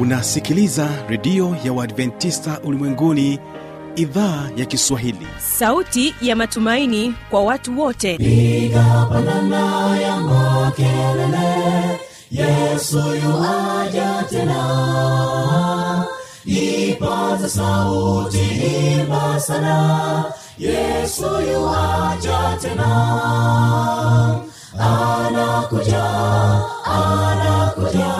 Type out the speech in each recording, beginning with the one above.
unasikiliza redio ya uadventista ulimwenguni idhaa ya kiswahili. Sauti ya matumaini kwa watu wote. Piga pandana ya makelele yesu yuaja tena. Ipaza sauti imba sana yesu yuaja tena. Anakuja anakuja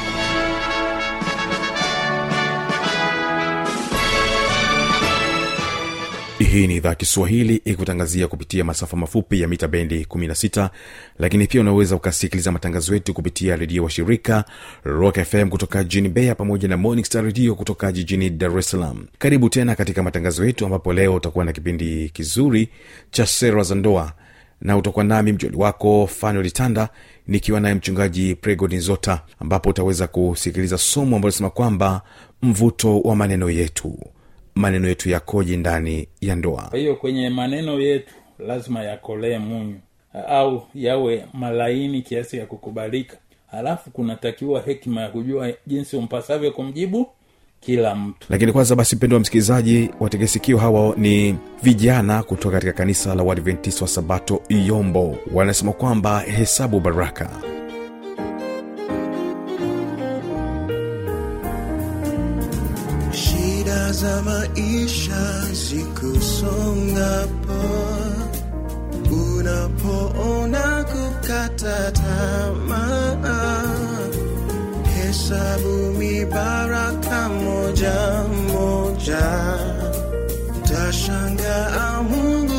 hii ni idhaa kiswahili ikutangazia kupitia masafa mafupi ya mita bendi 16 lakini pia unaweza ukasikiliza matangazo yetu kupitia redio wa shirika rock fm kutoka jijini beya pamoja na morning star redio kutoka jijini dar es salaam. Karibu tena katika matangazo yetu ambapo leo utakuwa na kipindi kizuri cha sera za ndoa na utakuwa nami mjoli wako fanolitanda nikiwa naye mchungaji pregodinzota ambapo utaweza kusikiliza somo ambalo linasema kwamba mvuto wa maneno yetu maneno yetu yakoje ndani ya ndoa? Kwa hiyo kwenye maneno yetu lazima yakolee munyu au yawe malaini kiasi ya kukubalika. Halafu kunatakiwa hekima ya kujua jinsi umpasavyo kumjibu kila mtu. Lakini kwanza basi mpendo wa msikilizaji wategesikio hawa ni vijana kutoka katika kanisa la wadventis wa sabato iyombo. Wanasema kwamba hesabu baraka za maisha zikusongapo unapoona kukata tamaa hesabu mibaraka moja moja. Tashangaa mungu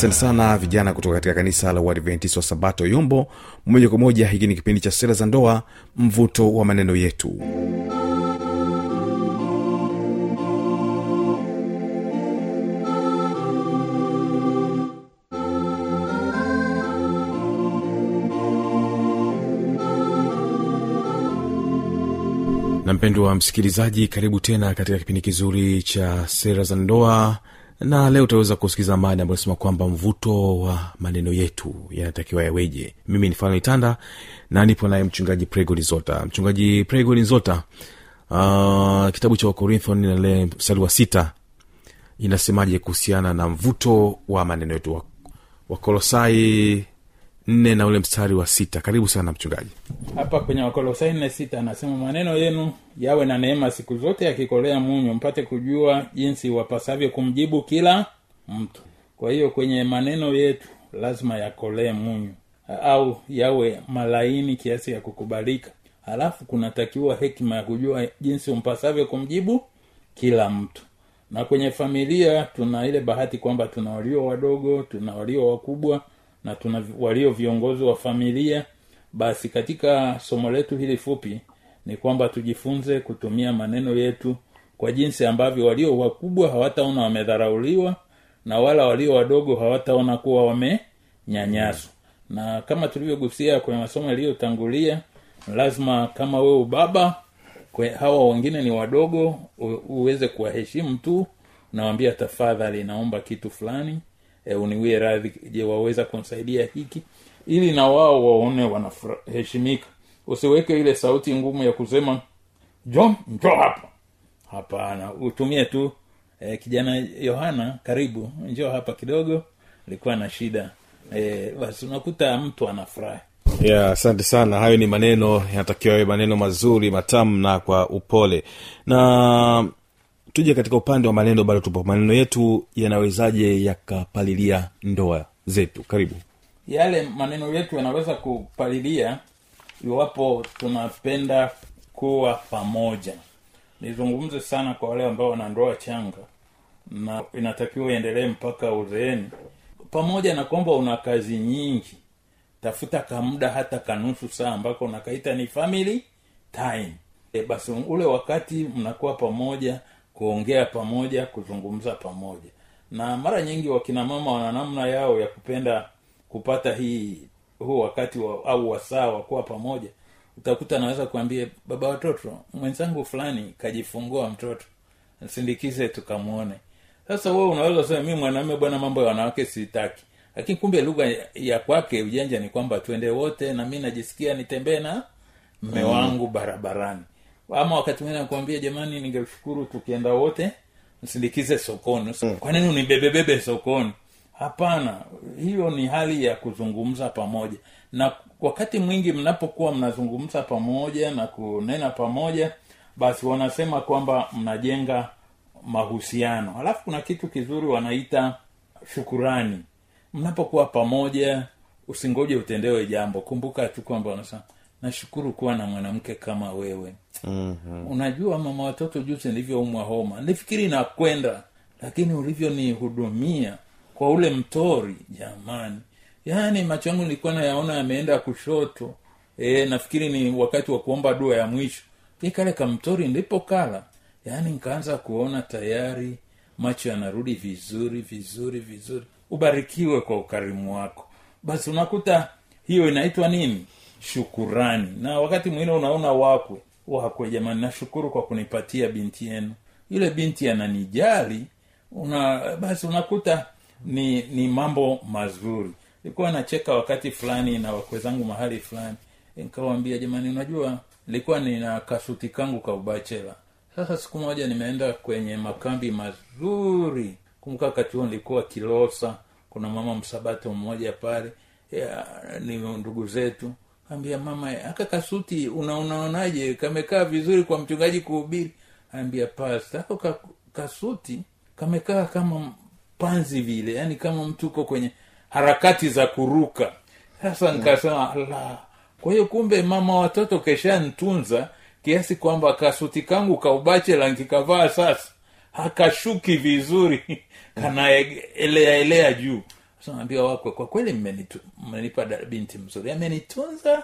asante sana vijana kutoka katika kanisa la uadventist wa sabato yombo moja kwa moja hiki ni kipindi cha sera za ndoa mvuto wa maneno yetu. Na mpendo wa msikilizaji karibu tena katika kipindi kizuri cha sera za ndoa na leo utaweza kusikiza mada ambayo nasema kwamba mvuto wa maneno yetu yanatakiwa yaweje. Mimi ni fano itanda na nipo naye mchungaji prego nizota. Mchungaji prego nizota uh, kitabu cha wakorintho nale mstari wa sita inasemaje kuhusiana na mvuto wa maneno yetu? Wakolosai nne na ule mstari wa sita. Karibu sana mchungaji. Hapa kwenye wakolosai nne sita anasema maneno yenu yawe na neema siku zote yakikolea munyu mpate kujua jinsi wapasavyo kumjibu kila mtu. Kwa hiyo kwenye maneno yetu lazima yakolee munyu au yawe malaini kiasi ya kukubalika. Halafu kunatakiwa hekima ya kujua jinsi umpasavyo kumjibu kila mtu. Na kwenye familia tuna ile bahati kwamba tuna walio wadogo tuna walio wakubwa na tuna walio viongozi wa familia basi katika somo letu hili fupi ni kwamba tujifunze kutumia maneno yetu kwa jinsi ambavyo walio wakubwa hawataona wamedharauliwa na wala walio wadogo hawataona kuwa wamenyanyaswa. Na kama tulivyogusia kwenye masomo yaliyotangulia lazima kama wewe ubaba kwe, hawa wengine ni wadogo uweze kuwaheshimu tu. Nawambia tafadhali naomba kitu fulani e, uniwie radhi je waweza kunisaidia hiki ili na wao waone wanaheshimika usiweke ile sauti ngumu ya kusema jo njo hapa. Hapana utumie tu e, kijana yohana karibu njo hapa kidogo likuwa na shida. E, basi unakuta mtu anafurahi. Ya asante sana. Hayo ni maneno yanatakiwa yawe maneno mazuri matamu na kwa upole. Na tuje katika upande wa maneno bado tupo. Maneno yetu yanawezaje yakapalilia ndoa zetu? Karibu. Yale maneno yetu yanaweza kupalilia iwapo tunapenda kuwa pamoja. Nizungumze sana kwa wale ambao wana ndoa changa na inatakiwa iendelee mpaka uzeeni. Pamoja na kwamba una kazi nyingi tafuta kamuda hata kanusu saa ambako unakaita ni family time. E, basi ule wakati mnakuwa pamoja kuongea pamoja kuzungumza pamoja. Na mara nyingi wakina mama wana namna yao ya kupenda kupata hii huu wakati wa, au wasaa wa kuwa pamoja. Utakuta naweza kuambia baba watoto mwenzangu fulani kajifungua mtoto sindikize tukamwone. Sasa wewe unaweza sema mi mwanaume bwana mambo ya wanawake sitaki. Lakini kumbe lugha ya- kwake ujanja ni kwamba twende wote na mi najisikia nitembee na mme wangu barabarani ama wakati mwingine nakuambia jamani ningeshukuru tukienda wote msindikize sokoni. Mm. kwa nini unibebebebe sokoni? Hapana hiyo ni hali ya kuzungumza pamoja. Na wakati mwingi mnapokuwa mnazungumza pamoja na kunena pamoja basi wanasema kwamba mnajenga mahusiano. Halafu kuna kitu kizuri wanaita shukurani. Mnapokuwa pamoja usingoje utendewe jambo. Kumbuka tu kwamba unasema nashukuru kuwa na mwanamke kama wewe. Mm-hmm. unajua mama watoto juzi nilivyoumwa homa nifikiri nakwenda lakini ulivyonihudumia kwa ule mtori jamani. Yaani macho yangu nilikuwa nayaona yameenda kushoto. E, nafikiri ni wakati wa kuomba dua ya mwisho. Kale kamtori nilipokala. Yaani nikaanza kuona tayari macho yanarudi vizuri vizuri vizuri. Ubarikiwe kwa ukarimu wako. Basi unakuta hiyo inaitwa nini shukurani. Na wakati mwingine unaona wakwe wakwe jamani nashukuru kwa kunipatia binti yenu. Yule binti ananijali una basi unakuta ni ni mambo mazuri. Nilikuwa nacheka wakati fulani na wakwe zangu mahali fulani. Nikawambia jamani unajua nilikuwa nina kasuti kangu ka ubachela. Sasa siku moja nimeenda kwenye makambi mazuri. Kumbuka wakati huo nilikuwa kilosa kuna mama msabato mmoja pale ya, ni ndugu zetu ambia mama aka kasuti unaunaonaje kamekaa vizuri kwa mchungaji kuhubiri. Ambia pasta ako ka, kasuti kamekaa kama panzi vile yani kama mtu uko kwenye harakati za kuruka. Sasa nikasema la kwa hiyo kumbe mama watoto keshantunza kiasi kwamba kasuti kangu kaubachela nkikavaa sasa. Hakashuki vizuri. Kanaeleaelea juu naambia wakwe kwa kweli mmenipa binti mzuri. Amenitunza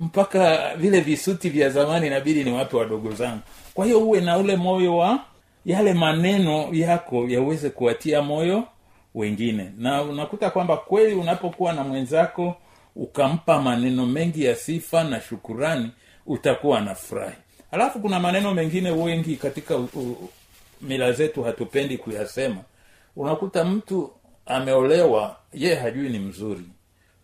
mpaka vile visuti vya zamani inabidi ni wape wadogo zangu. Kwa hiyo uwe na ule moyo wa yale maneno yako yaweze kuwatia moyo wengine. Na unakuta kwamba kweli unapokuwa na mwenzako ukampa maneno mengi ya sifa na shukurani utakuwa na furahi. Alafu kuna maneno mengine wengi katika u, u, mila zetu hatupendi kuyasema. Unakuta mtu ameolewa ye hajui ni mzuri.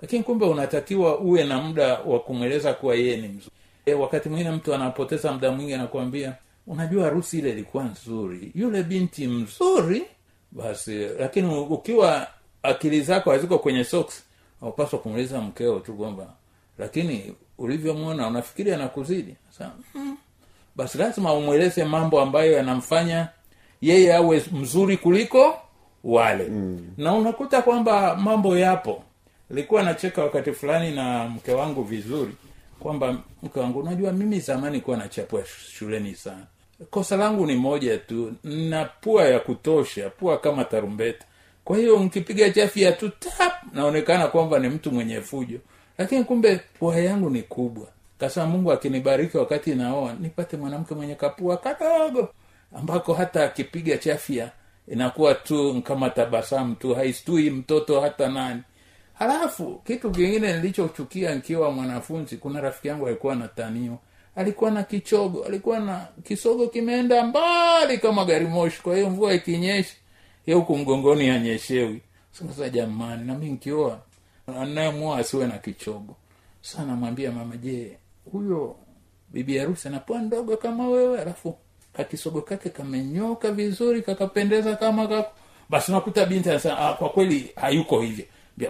Lakini kumbe unatakiwa uwe na muda wa kumweleza kuwa yeye ni mzuri. E, wakati mwingine mtu anapoteza muda mwingi anakuambia unajua harusi ile ilikuwa nzuri. Yule binti mzuri basi lakini ukiwa akili zako haziko kwenye socks aupaswa kumuliza mkeo tu kwamba lakini ulivyomwona unafikiri anakuzidi Sasa, basi lazima umweleze mambo ambayo yanamfanya yeye awe mzuri kuliko wale. Mm. na unakuta kwamba mambo yapo. Nilikuwa nacheka wakati fulani na mke wangu vizuri kwamba mke wangu unajua mimi zamani kuwa nachapwa shuleni sana. Kosa langu ni moja tu na pua ya kutosha pua kama tarumbeta. Kwa hiyo nkipiga chafya tu tap naonekana kwamba ni mtu mwenye fujo. Lakini kumbe pua yangu ni kubwa. Kasema mungu akinibariki wakati naoa nipate mwanamke mwenye kapua kadogo ambako hata akipiga chafya inakuwa tu kama tabasamu tu haistui mtoto hata nani. Halafu kitu kingine nilichochukia nikiwa mwanafunzi kuna rafiki yangu alikuwa na tanio. Alikuwa na kichogo alikuwa na kisogo kimeenda mbali kama gari moshi kwa hiyo mvua ikinyesha ye huku mgongoni anyeshewi sasa jamani nami nkioa anayemua asiwe na kichogo. Sa namwambia mama je huyo bibi harusi anapoa ndogo kama wewe alafu kakisogo kake kamenyoka vizuri kakapendeza kama kako basi nakuta binti anasema ah, kwa kweli hayuko hivyo.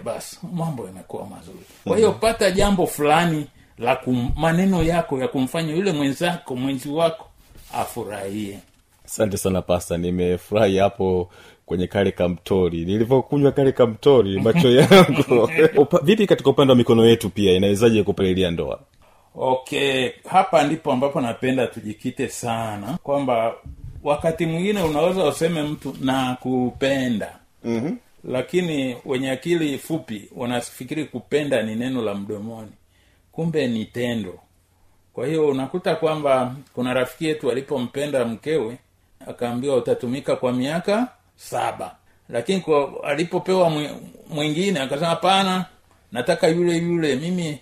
Basi mambo yamekuwa mazuri. Kwa hiyo pata jambo fulani la kum, maneno yako ya kumfanya yule mwenzako mwenzi wako afurahie. Asante sana pasta nimefurahi hapo kwenye kale kamtori. Nilivyokunywa kale kamtori macho yangu. Vipi katika upande wa mikono yetu pia inawezaje kupalilia ndoa okay hapa ndipo ambapo napenda tujikite sana kwamba wakati mwingine unaweza useme mtu na kupenda mm-hmm. lakini wenye akili fupi wanafikiri kupenda ni neno la mdomoni. Kumbe ni tendo. Kwa hiyo unakuta kwamba kuna rafiki yetu alipompenda mkewe akaambiwa utatumika kwa miaka saba. Lakini kwa alipopewa mwi- mwingine akasema hapana nataka yule yule mimi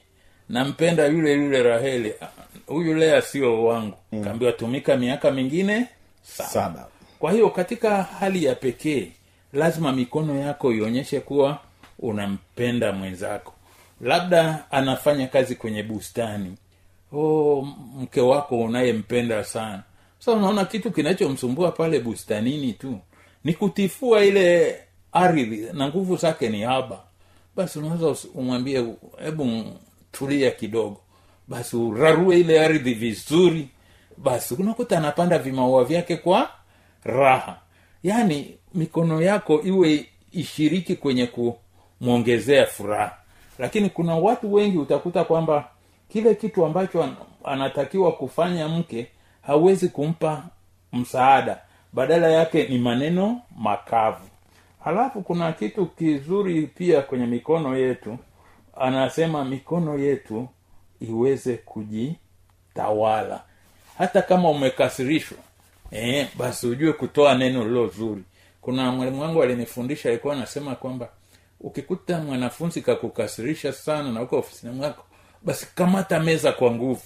nampenda yule yule raheli. Ah, huyu lea sio wangu. Mm. kaambiwa tumika miaka mingine saba. Saba. kwa hiyo katika hali ya pekee lazima mikono yako ionyeshe kuwa unampenda mwenzako. Labda anafanya kazi kwenye bustani. Oh, mke wako unayempenda sana. Sasa unaona kitu kinachomsumbua pale bustanini tu. Ni kutifua ile ardhi na nguvu zake ni haba. Basi unaweza umwambie hebu tulia kidogo. Basi urarue ile ardhi vizuri. Basi unakuta anapanda vimaua vyake kwa raha. Yaani mikono yako iwe ishiriki kwenye kumwongezea furaha. Lakini kuna watu wengi utakuta kwamba kile kitu ambacho anatakiwa kufanya mke hawezi kumpa msaada. Badala yake ni maneno makavu. Halafu kuna kitu kizuri pia kwenye mikono yetu anasema mikono yetu iweze kujitawala. Hata kama umekasirishwa eh, basi ujue kutoa neno lilo zuri. Kuna mwalimu wangu alinifundisha alikuwa anasema kwamba ukikuta mwanafunzi kakukasirisha sana na uko ofisini mwako basi kamata meza kwa nguvu.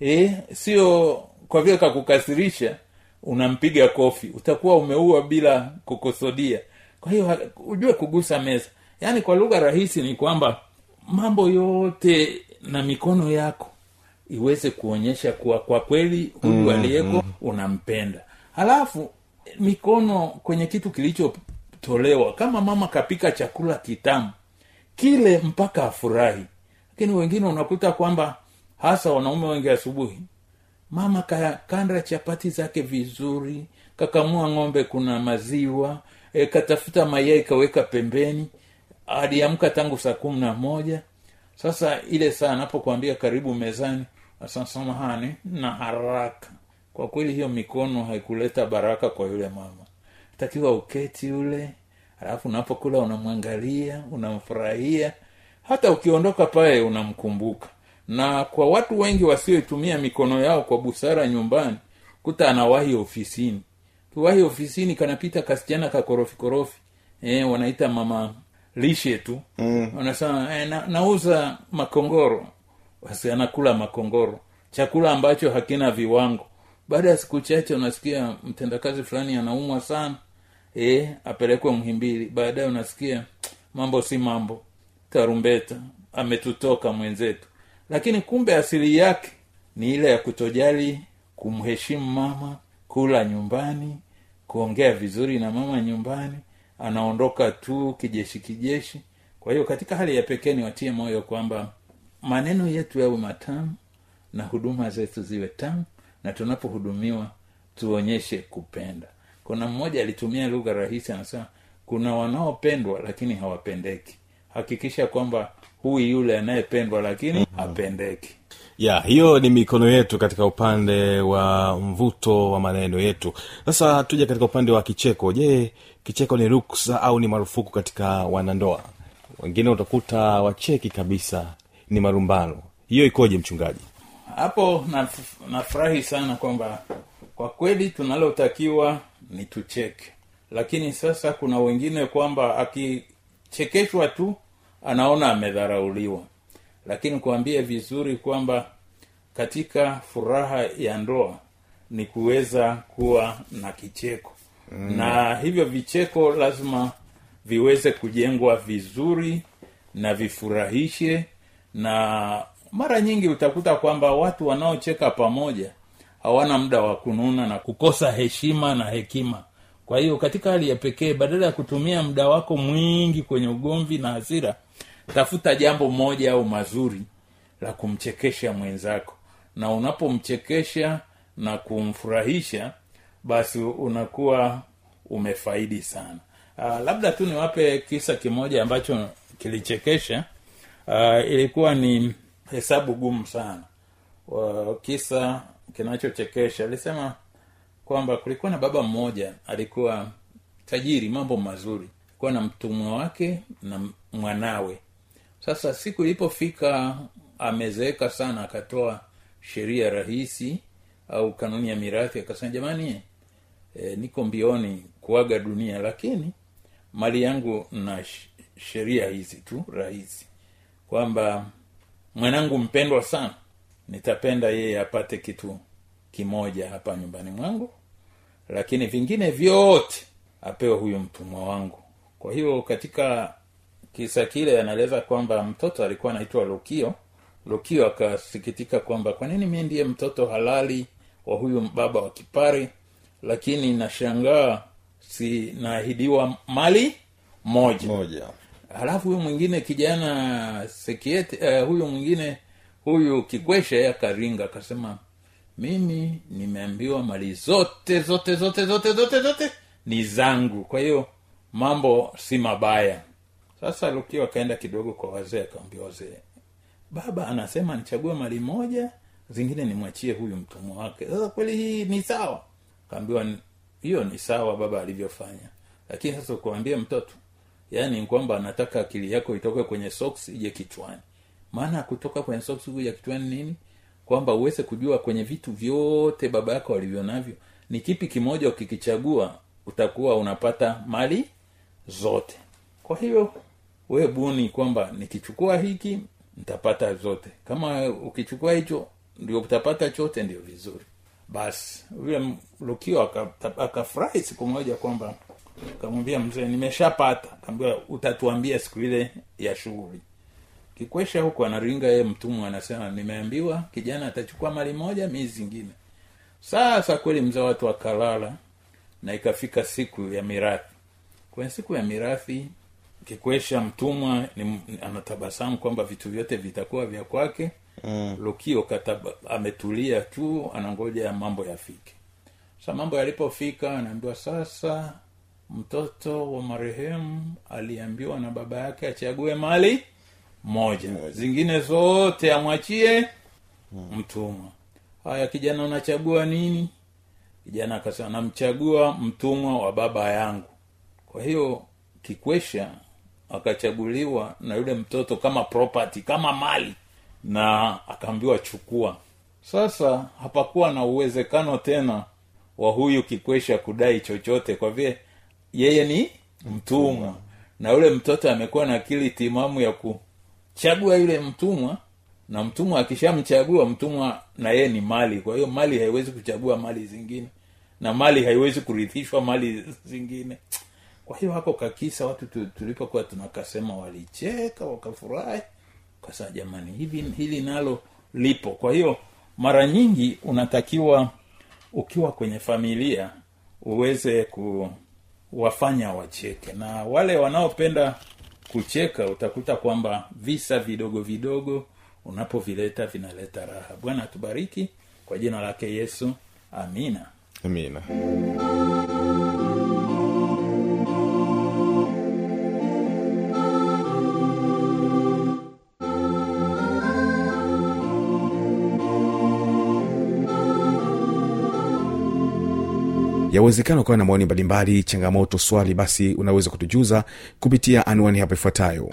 Eh, sio kwa vile kakukasirisha unampiga kofi. Utakuwa umeua bila kukusudia. Kwa hiyo ujue kugusa meza. Yaani kwa lugha rahisi ni kwamba mambo yote na mikono yako iweze kuonyesha kuwa kwa kweli huyu mm, aliyeko unampenda. Halafu mikono kwenye kitu kilichotolewa kama mama kapika chakula kitamu kile mpaka afurahi. Lakini wengine unakuta kwamba hasa wanaume wengi asubuhi mama kakanda chapati zake vizuri kakamua ng'ombe kuna maziwa e, katafuta mayai kaweka pembeni aliamka tangu saa kumi na moja. Sasa ile saa anapokwambia karibu mezani samahani na haraka. Kwa kweli hiyo mikono haikuleta baraka kwa yule mama. Takiwa uketi yule alafu unapokula unamwangalia unamfurahia. Hata ukiondoka pale unamkumbuka. Na kwa watu wengi wasioitumia mikono yao kwa busara nyumbani kuta anawahi ofisini. Kiwahi ofisini kanapita kasichana kakorofikorofi e, wanaita mama lishe tu. Mm. wanasema eh, na, nauza makongoro. Basi anakula makongoro. Chakula ambacho hakina viwango. Baada ya siku chache unasikia mtendakazi fulani anaumwa sana. E, apelekwe mhimbili baadaye unasikia mambo si mambo. Tarumbeta. Ametutoka mwenzetu. Lakini kumbe asili yake ni ile ya kutojali kumheshimu mama kula nyumbani kuongea vizuri na mama nyumbani anaondoka tu kijeshi kijeshi. Kwa hiyo katika hali ya pekee niwatie moyo kwamba maneno yetu yawe matamu na huduma zetu ziwe tamu na tunapohudumiwa tuonyeshe kupenda. Kuna mmoja alitumia lugha rahisi anasema kuna wanaopendwa lakini hawapendeki. Hakikisha kwamba huyu yule anayependwa lakini hapendeki. Ya hiyo ni mikono yetu katika upande wa mvuto wa maneno yetu. Sasa tuja katika upande wa kicheko. Je kicheko ni ruksa au ni marufuku katika wanandoa. Wengine utakuta wacheki kabisa ni marumbano. Hiyo ikoje mchungaji? Hapo naf- nafurahi sana kwamba kwa kweli tunalotakiwa ni tucheke. Lakini sasa kuna wengine kwamba akichekeshwa tu anaona amedharauliwa. Lakini kuambie vizuri kwamba katika furaha ya ndoa ni kuweza kuwa na kicheko mm. na hivyo vicheko lazima viweze kujengwa vizuri na vifurahishe na mara nyingi utakuta kwamba watu wanaocheka pamoja hawana muda wa kununa na kukosa heshima na hekima kwa hiyo katika hali ya pekee badala ya kutumia muda wako mwingi kwenye ugomvi na hasira tafuta jambo moja au mazuri la kumchekesha mwenzako na unapomchekesha na kumfurahisha basi unakuwa umefaidi sana. Uh, labda tu niwape kisa kimoja ambacho kilichekesha. Uh, ilikuwa ni hesabu gumu sana. Uh, kisa kinachochekesha. Alisema kwamba kulikuwa na baba mmoja alikuwa tajiri mambo mazuri. Alikuwa na mtumwa wake na mwanawe. Sasa siku ilipofika amezeeka sana akatoa sheria rahisi au kanuni ya mirathi akasema jamani e, niko mbioni kuaga dunia lakini mali yangu na sheria hizi tu rahisi. Kwamba mwanangu mpendwa sana nitapenda yeye apate kitu kimoja hapa nyumbani mwangu lakini vingine vyote apewe huyu mtumwa wangu. Kwa hiyo katika kisa kile anaeleza kwamba mtoto alikuwa anaitwa lukio. Lukio akasikitika kwamba kwa nini mi ndiye mtoto halali wa huyu baba wa kipari lakini nashangaa si naahidiwa mali moja. Moja. Halafu huyu mwingine kijana sekieti uh, huyu mwingine huyu kikwesha akaringa akasema mimi nimeambiwa mali zote zote zote zote zote zote ni zangu. Kwa hiyo mambo si mabaya. Sasa lukio akaenda kidogo kwa wazee akawambia wazee baba anasema nichague mali moja zingine nimwachie huyu mtumwa wake. Sasa kweli hii ni sawa kaambiwa hiyo ni sawa baba alivyofanya. Lakini sasa ukuambia mtoto yaani ni kwamba anataka akili yako itoke kwenye socks ije kichwani. Maana kutoka kwenye socks kuja kichwani nini? Kwamba uweze kujua kwenye vitu vyote baba yako alivyo navyo ni kipi kimoja ukikichagua utakuwa unapata mali zote. Kwa hiyo we buni kwamba nikichukua hiki nitapata zote. Kama ukichukua hicho ndio utapata chote ndio vizuri basi yule lukio aka- akafurahi siku moja kwamba kamwambia mzee nimeshapata. Kaambia utatuambia siku ile ya shughuli. Kikwesha huko anaringa yeye mtumwa anasema nimeambiwa kijana atachukua mali moja mii zingine. Sasa kweli mzee watu akalala na ikafika siku ya mirathi. Kwenye siku ya mirathi kikwesha mtumwa ni, anatabasamu kwamba vitu vyote vitakuwa vya kwake mm. lukio kataba, ametulia tu anangoja mambo yafike. Sa mambo yalipofika anaambiwa sasa mtoto wa marehemu aliambiwa na baba yake achague mali moja. Zingine zote amwachie mtumwa. Haya kijana unachagua nini? Kijana akasema namchagua mtumwa wa baba yangu. Kwa hiyo kikwesha akachaguliwa na yule mtoto kama property kama mali na akaambiwa chukua. Sasa hapakuwa na uwezekano tena wa huyu kikwesha kudai chochote kwa vile yeye ni mtumwa. Na yule mtoto amekuwa na akili timamu ya kuchagua yule mtumwa na mtumwa akishamchagua mtumwa na yeye ni mali. Kwa hiyo mali haiwezi kuchagua mali zingine na mali haiwezi kurithishwa mali zingine. Kwa hiyo hako kakisa watu tulipokuwa tunakasema walicheka wakafurahi kasa jamani hivi hili nalo lipo. Kwa hiyo mara nyingi unatakiwa ukiwa kwenye familia uweze kuwafanya wacheke. Na wale wanaopenda kucheka utakuta kwamba visa vidogo vidogo unapovileta vinaleta raha. Bwana atubariki kwa jina lake yesu. Amina. Amina yawezekana ukawa na maoni mbalimbali changamoto swali basi unaweza kutujuza kupitia anwani hapo ifuatayo.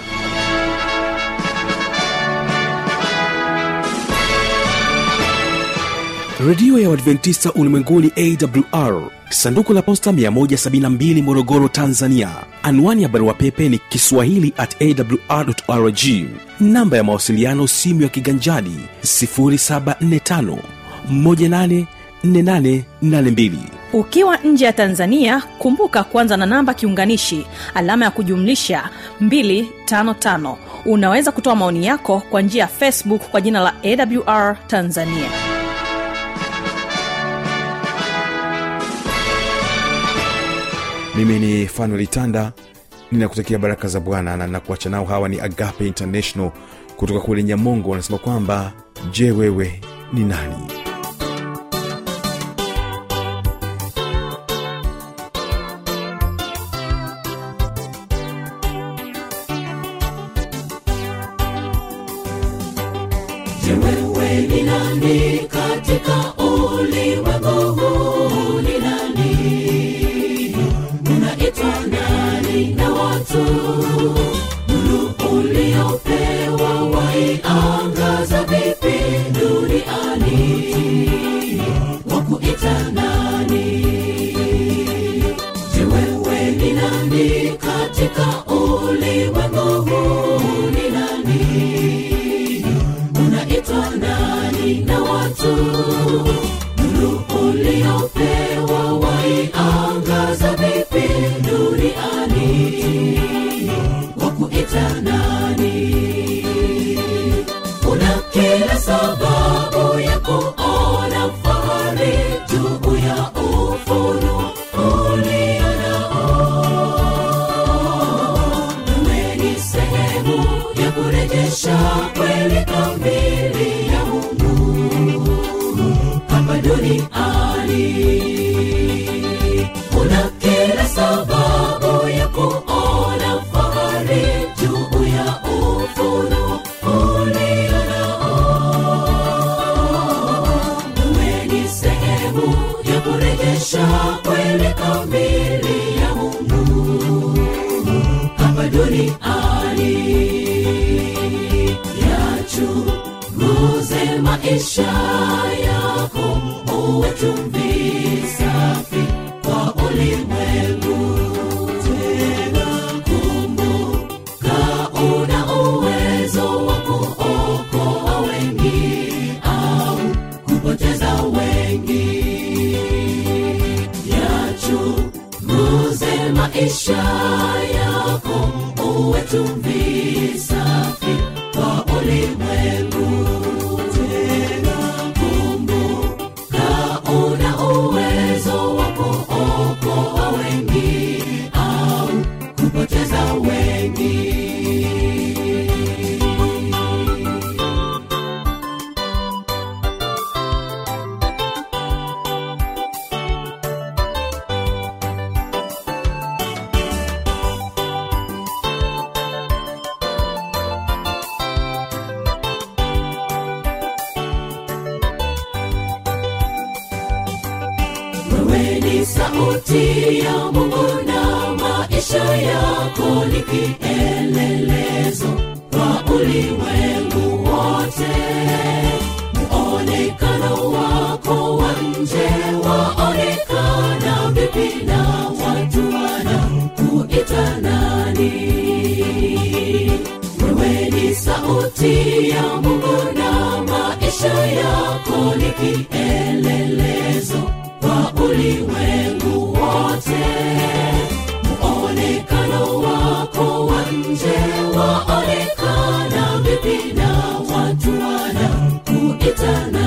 Redio ya uadventista ulimwenguni awr sanduku la posta 172 morogoro tanzania. Anwani ya barua pepe ni kiswahili at awr rg namba ya mawasiliano simu ya kiganjadi 745 184882 ukiwa nje ya tanzania kumbuka kuanza na namba kiunganishi alama ya kujumlisha 255 unaweza kutoa maoni yako kwa njia ya facebook kwa jina la awr tanzania. Mimi ni fanuel tanda ninakutakia baraka za bwana na nakuacha nao. Hawa ni agape international kutoka kule nyamongo wanasema kwamba je wewe ni nani uliopewa waiangaza maisha yako uwe chumvi safi sauti ya mungu na maisha yako ni kielelezo kwa ulimwengu wote. Muonekano wako wa nje waonekana vipi na watu wanakuita nani? Wewe sauti ya mungu na maisha yako ni kielelezo kwa ulimwengu Santana.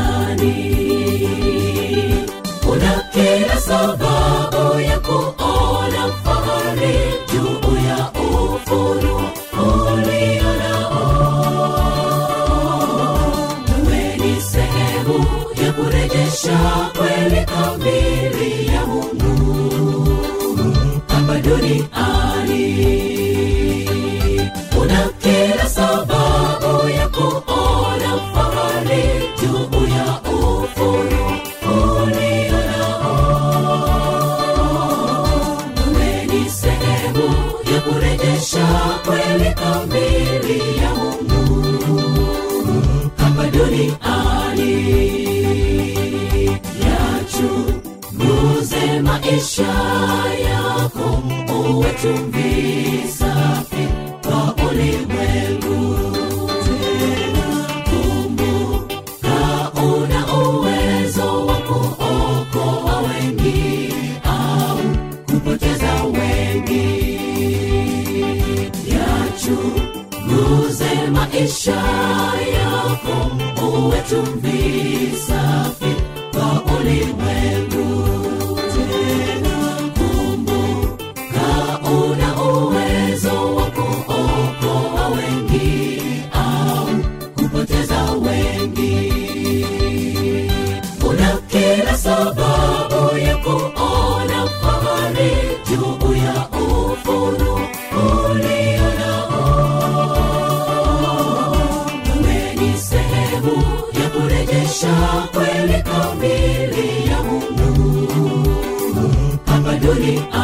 kutumbisa holy.